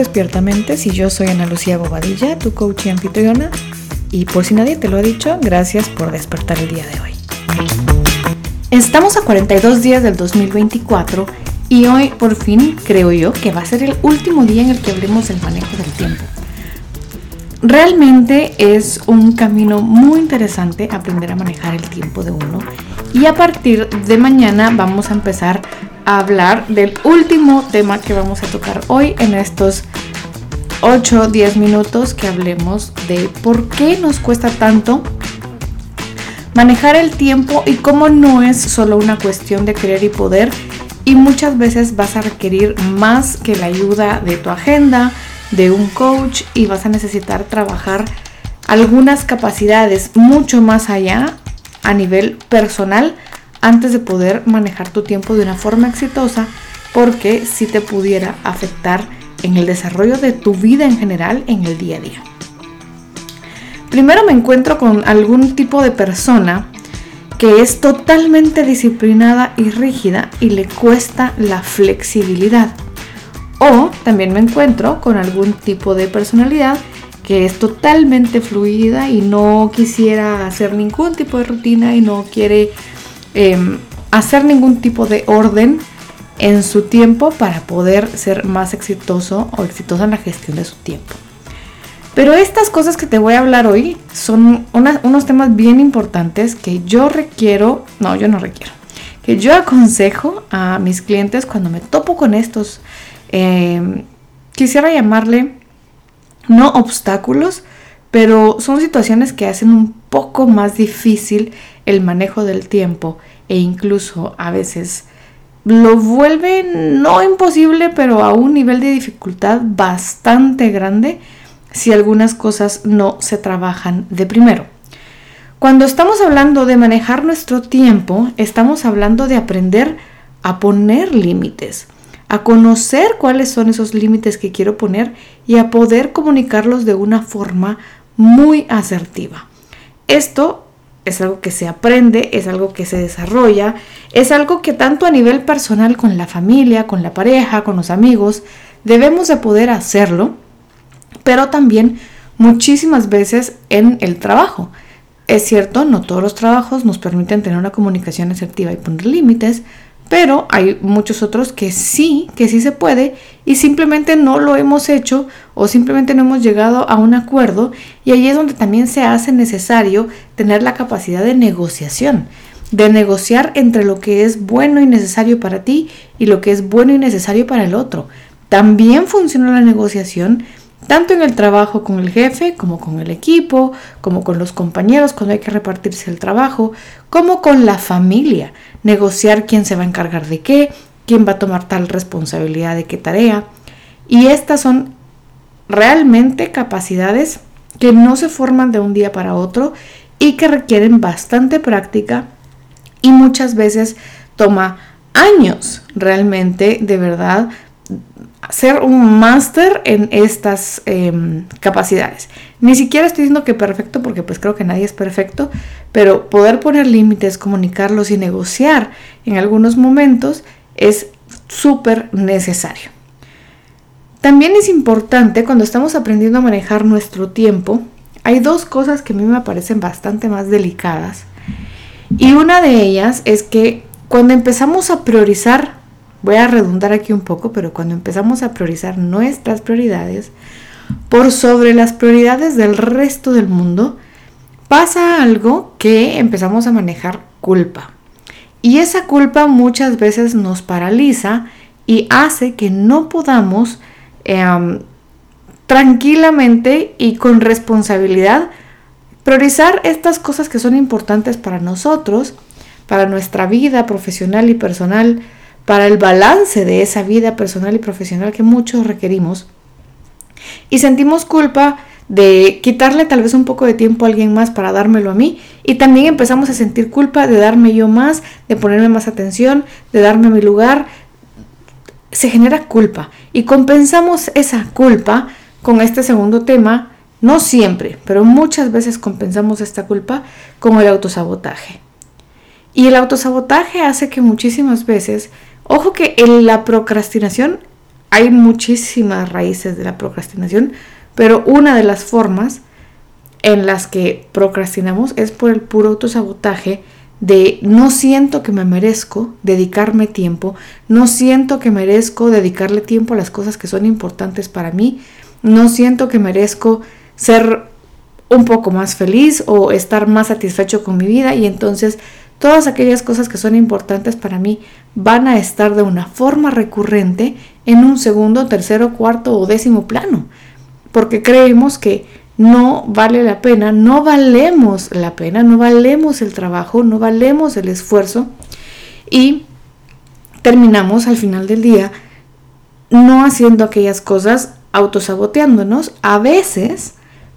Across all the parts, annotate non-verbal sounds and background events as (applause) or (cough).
Despiertamente y yo soy Ana Lucía Bobadilla, tu coach y anfitriona. Y por si nadie te lo ha dicho, gracias por despertar el día de hoy. Estamos a 42 días del 2024 y hoy por fin creo yo que va a ser el último día en el que hablemos del manejo del tiempo. Realmente es un camino muy interesante aprender a manejar el tiempo de uno y a partir de mañana vamos a empezar hablar del último tema que vamos a tocar hoy en estos 8 10 minutos que hablemos de por qué nos cuesta tanto manejar el tiempo y cómo no es solo una cuestión de querer y poder y muchas veces vas a requerir más que la ayuda de tu agenda, de un coach y vas a necesitar trabajar algunas capacidades mucho más allá a nivel personal antes de poder manejar tu tiempo de una forma exitosa porque si te pudiera afectar en el desarrollo de tu vida en general en el día a día. Primero me encuentro con algún tipo de persona que es totalmente disciplinada y rígida y le cuesta la flexibilidad. O también me encuentro con algún tipo de personalidad que es totalmente fluida y no quisiera hacer ningún tipo de rutina y no quiere em, hacer ningún tipo de orden en su tiempo para poder ser más exitoso o exitosa en la gestión de su tiempo. Pero estas cosas que te voy a hablar hoy son unos temas bien importantes que yo requiero, no, yo no requiero, que yo aconsejo a mis clientes cuando me topo con estos, em, quisiera llamarle no obstáculos, pero son situaciones que hacen un poco más difícil el manejo del tiempo e incluso a veces lo vuelven no imposible, pero a un nivel de dificultad bastante grande si algunas cosas no se trabajan de primero. Cuando estamos hablando de manejar nuestro tiempo, estamos hablando de aprender a poner límites, a conocer cuáles son esos límites que quiero poner y a poder comunicarlos de una forma muy asertiva. Esto es algo que se aprende, es algo que se desarrolla, es algo que tanto a nivel personal con la familia, con la pareja, con los amigos, debemos de poder hacerlo pero también muchísimas veces en el trabajo. Es cierto, no todos los trabajos nos permiten tener una comunicación asertiva y poner límites, pero hay muchos otros que sí, que sí se puede y simplemente no lo hemos hecho o simplemente no hemos llegado a un acuerdo y ahí es donde también se hace necesario tener la capacidad de negociación, de negociar entre lo que es bueno y necesario para ti y lo que es bueno y necesario para el otro. También funciona la negociación tanto en el trabajo con el jefe, como con el equipo, como con los compañeros cuando hay que repartirse el trabajo, como con la familia, negociar quién se va a encargar de qué, quién va a tomar tal responsabilidad de qué tarea. Y estas son realmente capacidades que no se forman de un día para otro y que requieren bastante práctica y muchas veces toma años realmente de verdad ser un máster en estas em, capacidades. Ni siquiera estoy diciendo que perfecto, porque pues creo que nadie es perfecto, pero poder poner límites, comunicarlos y negociar en algunos momentos es súper necesario. También es importante cuando estamos aprendiendo a manejar nuestro tiempo, hay dos cosas que a mí me parecen bastante más delicadas. Y una de ellas es que cuando empezamos a priorizar voy a redundar aquí un poco, pero cuando empezamos a priorizar nuestras prioridades por sobre las prioridades del resto del mundo, pasa algo que empezamos a manejar culpa. Y esa culpa muchas veces nos paraliza y hace que no podamos em, tranquilamente y con responsabilidad priorizar estas cosas que son importantes para nosotros, para nuestra vida profesional y personal, para el balance de esa vida personal y profesional que muchos requerimos. Y sentimos culpa de quitarle tal vez un poco de tiempo a alguien más para dármelo a mí. Y también empezamos a sentir culpa de darme yo más, de ponerme más atención, de darme mi lugar. Se genera culpa y compensamos esa culpa con este segundo tema. No siempre, pero muchas veces compensamos esta culpa con el autosabotaje. Y el autosabotaje hace que muchísimas veces Ojo que en la procrastinación hay muchísimas raíces de la procrastinación, pero una de las formas en las que procrastinamos es por el puro autosabotaje de no siento que me merezco dedicarme tiempo, no siento que merezco dedicarle tiempo a las cosas que son importantes para mí, no siento que merezco ser un poco más feliz o estar más satisfecho con mi vida y entonces todas aquellas cosas que son importantes para mí van a estar de una forma recurrente en un segundo, tercero, cuarto o décimo plano, porque creemos que no vale la pena, no valemos la pena, no valemos el trabajo, no valemos el esfuerzo y terminamos al final del día no haciendo aquellas cosas, autosaboteándonos, a veces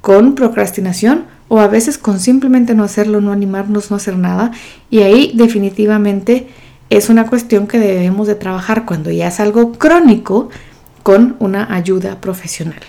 con procrastinación o a veces con simplemente no hacerlo, no animarnos, no hacer nada. Y ahí definitivamente es una cuestión que debemos de trabajar cuando ya es algo crónico con una ayuda profesional.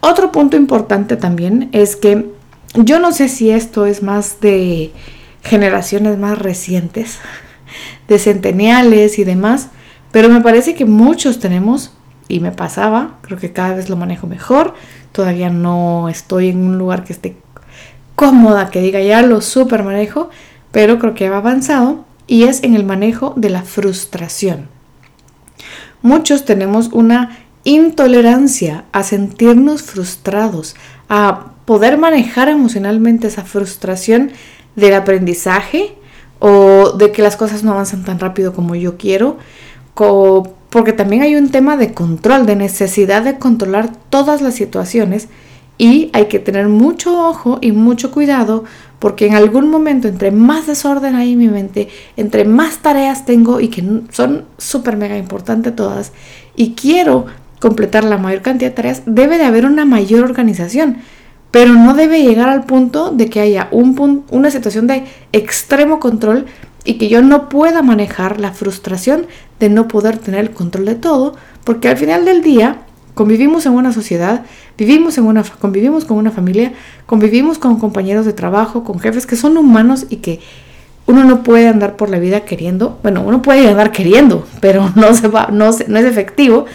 Otro punto importante también es que yo no sé si esto es más de generaciones más recientes, (laughs) de centeniales y demás, pero me parece que muchos tenemos, y me pasaba, creo que cada vez lo manejo mejor, todavía no estoy en un lugar que esté cómoda, que diga ya lo super manejo, pero creo que ha avanzado y es en el manejo de la frustración. Muchos tenemos una intolerancia a sentirnos frustrados, a poder manejar emocionalmente esa frustración del aprendizaje o de que las cosas no avanzan tan rápido como yo quiero, porque también hay un tema de control, de necesidad de controlar todas las situaciones y hay que tener mucho ojo y mucho cuidado porque en algún momento entre más desorden hay en mi mente, entre más tareas tengo y que son súper mega importantes todas y quiero completar la mayor cantidad de tareas, debe de haber una mayor organización, pero no debe llegar al punto de que haya un una situación de extremo control y que yo no pueda manejar la frustración de no poder tener el control de todo, porque al final del día convivimos en una sociedad, vivimos en una, convivimos con una familia, convivimos con compañeros de trabajo, con jefes que son humanos y que uno no puede andar por la vida queriendo, bueno, uno puede andar queriendo, (laughs) pero no, se va, no, no es efectivo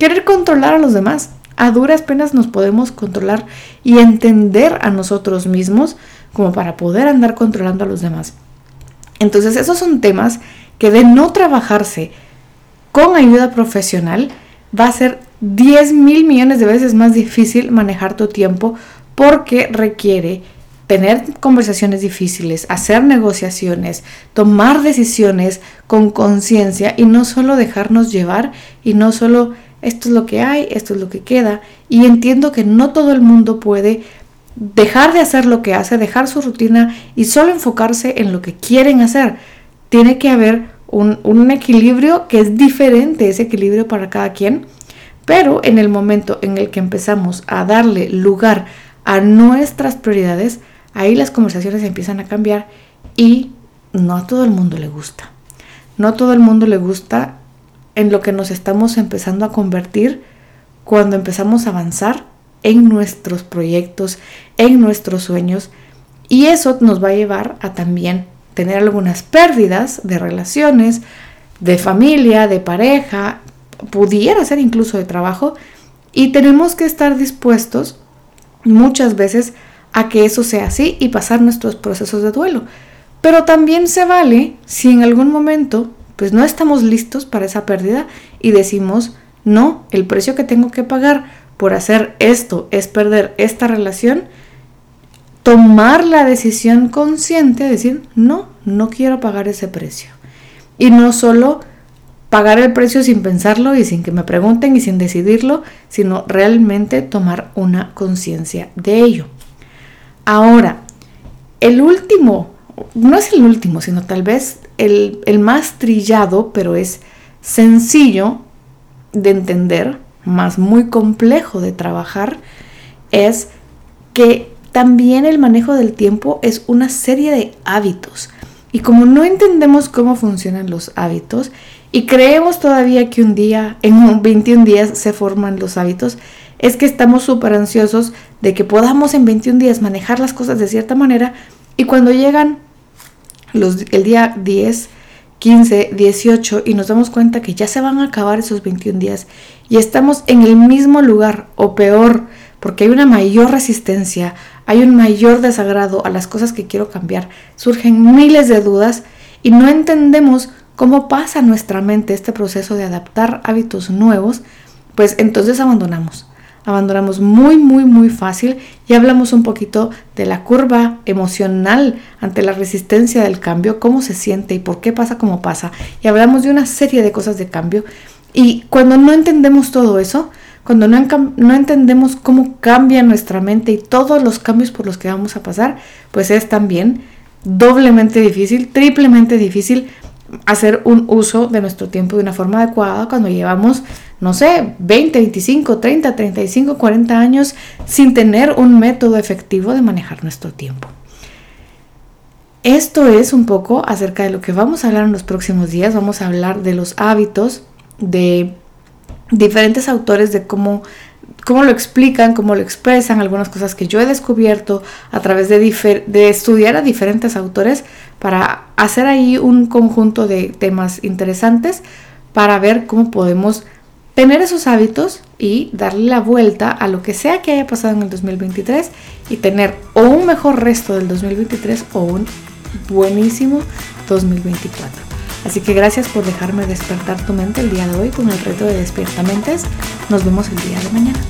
Querer controlar a los demás. A duras penas nos podemos controlar y entender a nosotros mismos como para poder andar controlando a los demás. Entonces esos son temas que de no trabajarse con ayuda profesional va a ser 10 mil millones de veces más difícil manejar tu tiempo porque requiere tener conversaciones difíciles, hacer negociaciones, tomar decisiones con conciencia y no solo dejarnos llevar y no solo esto es lo que hay, esto es lo que queda, y entiendo que no todo el mundo puede dejar de hacer lo que hace, dejar su rutina y solo enfocarse en lo que quieren hacer. Tiene que haber un, un equilibrio que es diferente, ese equilibrio para cada quien, pero en el momento en el que empezamos a darle lugar a nuestras prioridades, ahí las conversaciones empiezan a cambiar y no a todo el mundo le gusta. No a todo el mundo le gusta en lo que nos estamos empezando a convertir cuando empezamos a avanzar en nuestros proyectos, en nuestros sueños. Y eso nos va a llevar a también tener algunas pérdidas de relaciones, de familia, de pareja, pudiera ser incluso de trabajo. Y tenemos que estar dispuestos muchas veces a que eso sea así y pasar nuestros procesos de duelo. Pero también se vale si en algún momento pues no estamos listos para esa pérdida y decimos, no, el precio que tengo que pagar por hacer esto es perder esta relación, tomar la decisión consciente de decir, no, no quiero pagar ese precio. Y no solo pagar el precio sin pensarlo y sin que me pregunten y sin decidirlo, sino realmente tomar una conciencia de ello. Ahora, el último no es el último, sino tal vez el, más trillado, pero es sencillo de entender, más muy complejo de trabajar, es que también el manejo del tiempo es una serie de hábitos. Y como no entendemos cómo funcionan los hábitos y creemos todavía que un día, en 21 días se forman los hábitos, es que estamos súper ansiosos de que podamos en 21 días manejar las cosas de cierta manera. Y cuando llegan el día 10 15, 18 y nos damos cuenta que ya se van a acabar esos 21 días y estamos en el mismo lugar o peor porque hay una mayor resistencia, hay un mayor desagrado a las cosas que quiero cambiar, surgen miles de dudas y no entendemos cómo pasa nuestra mente este proceso de adaptar hábitos nuevos, pues entonces abandonamos abandonamos muy, muy, muy fácil y hablamos un poquito de la curva emocional ante la resistencia del cambio, cómo se siente y por qué pasa como pasa. Y hablamos de una serie de cosas de cambio. Y cuando no entendemos todo eso, cuando no, no entendemos cómo cambia nuestra mente y todos los cambios por los que vamos a pasar, pues es también doblemente difícil, triplemente difícil hacer un uso de nuestro tiempo de una forma adecuada cuando llevamos no sé, 20, 25, 30, 35, 40 años sin tener un método efectivo de manejar nuestro tiempo. Esto es un poco acerca de lo que vamos a hablar en los próximos días. Vamos a hablar de los hábitos, de diferentes autores, de cómo, cómo lo explican, cómo lo expresan, algunas cosas que yo he descubierto a través de, estudiar a diferentes autores para hacer ahí un conjunto de temas interesantes para ver cómo podemos tener esos hábitos y darle la vuelta a lo que sea que haya pasado en el 2023 y tener o un mejor resto del 2023 o un buenísimo 2024. Así que gracias por dejarme despertar tu mente el día de hoy con el reto de Despierta Mentes. Nos vemos el día de mañana.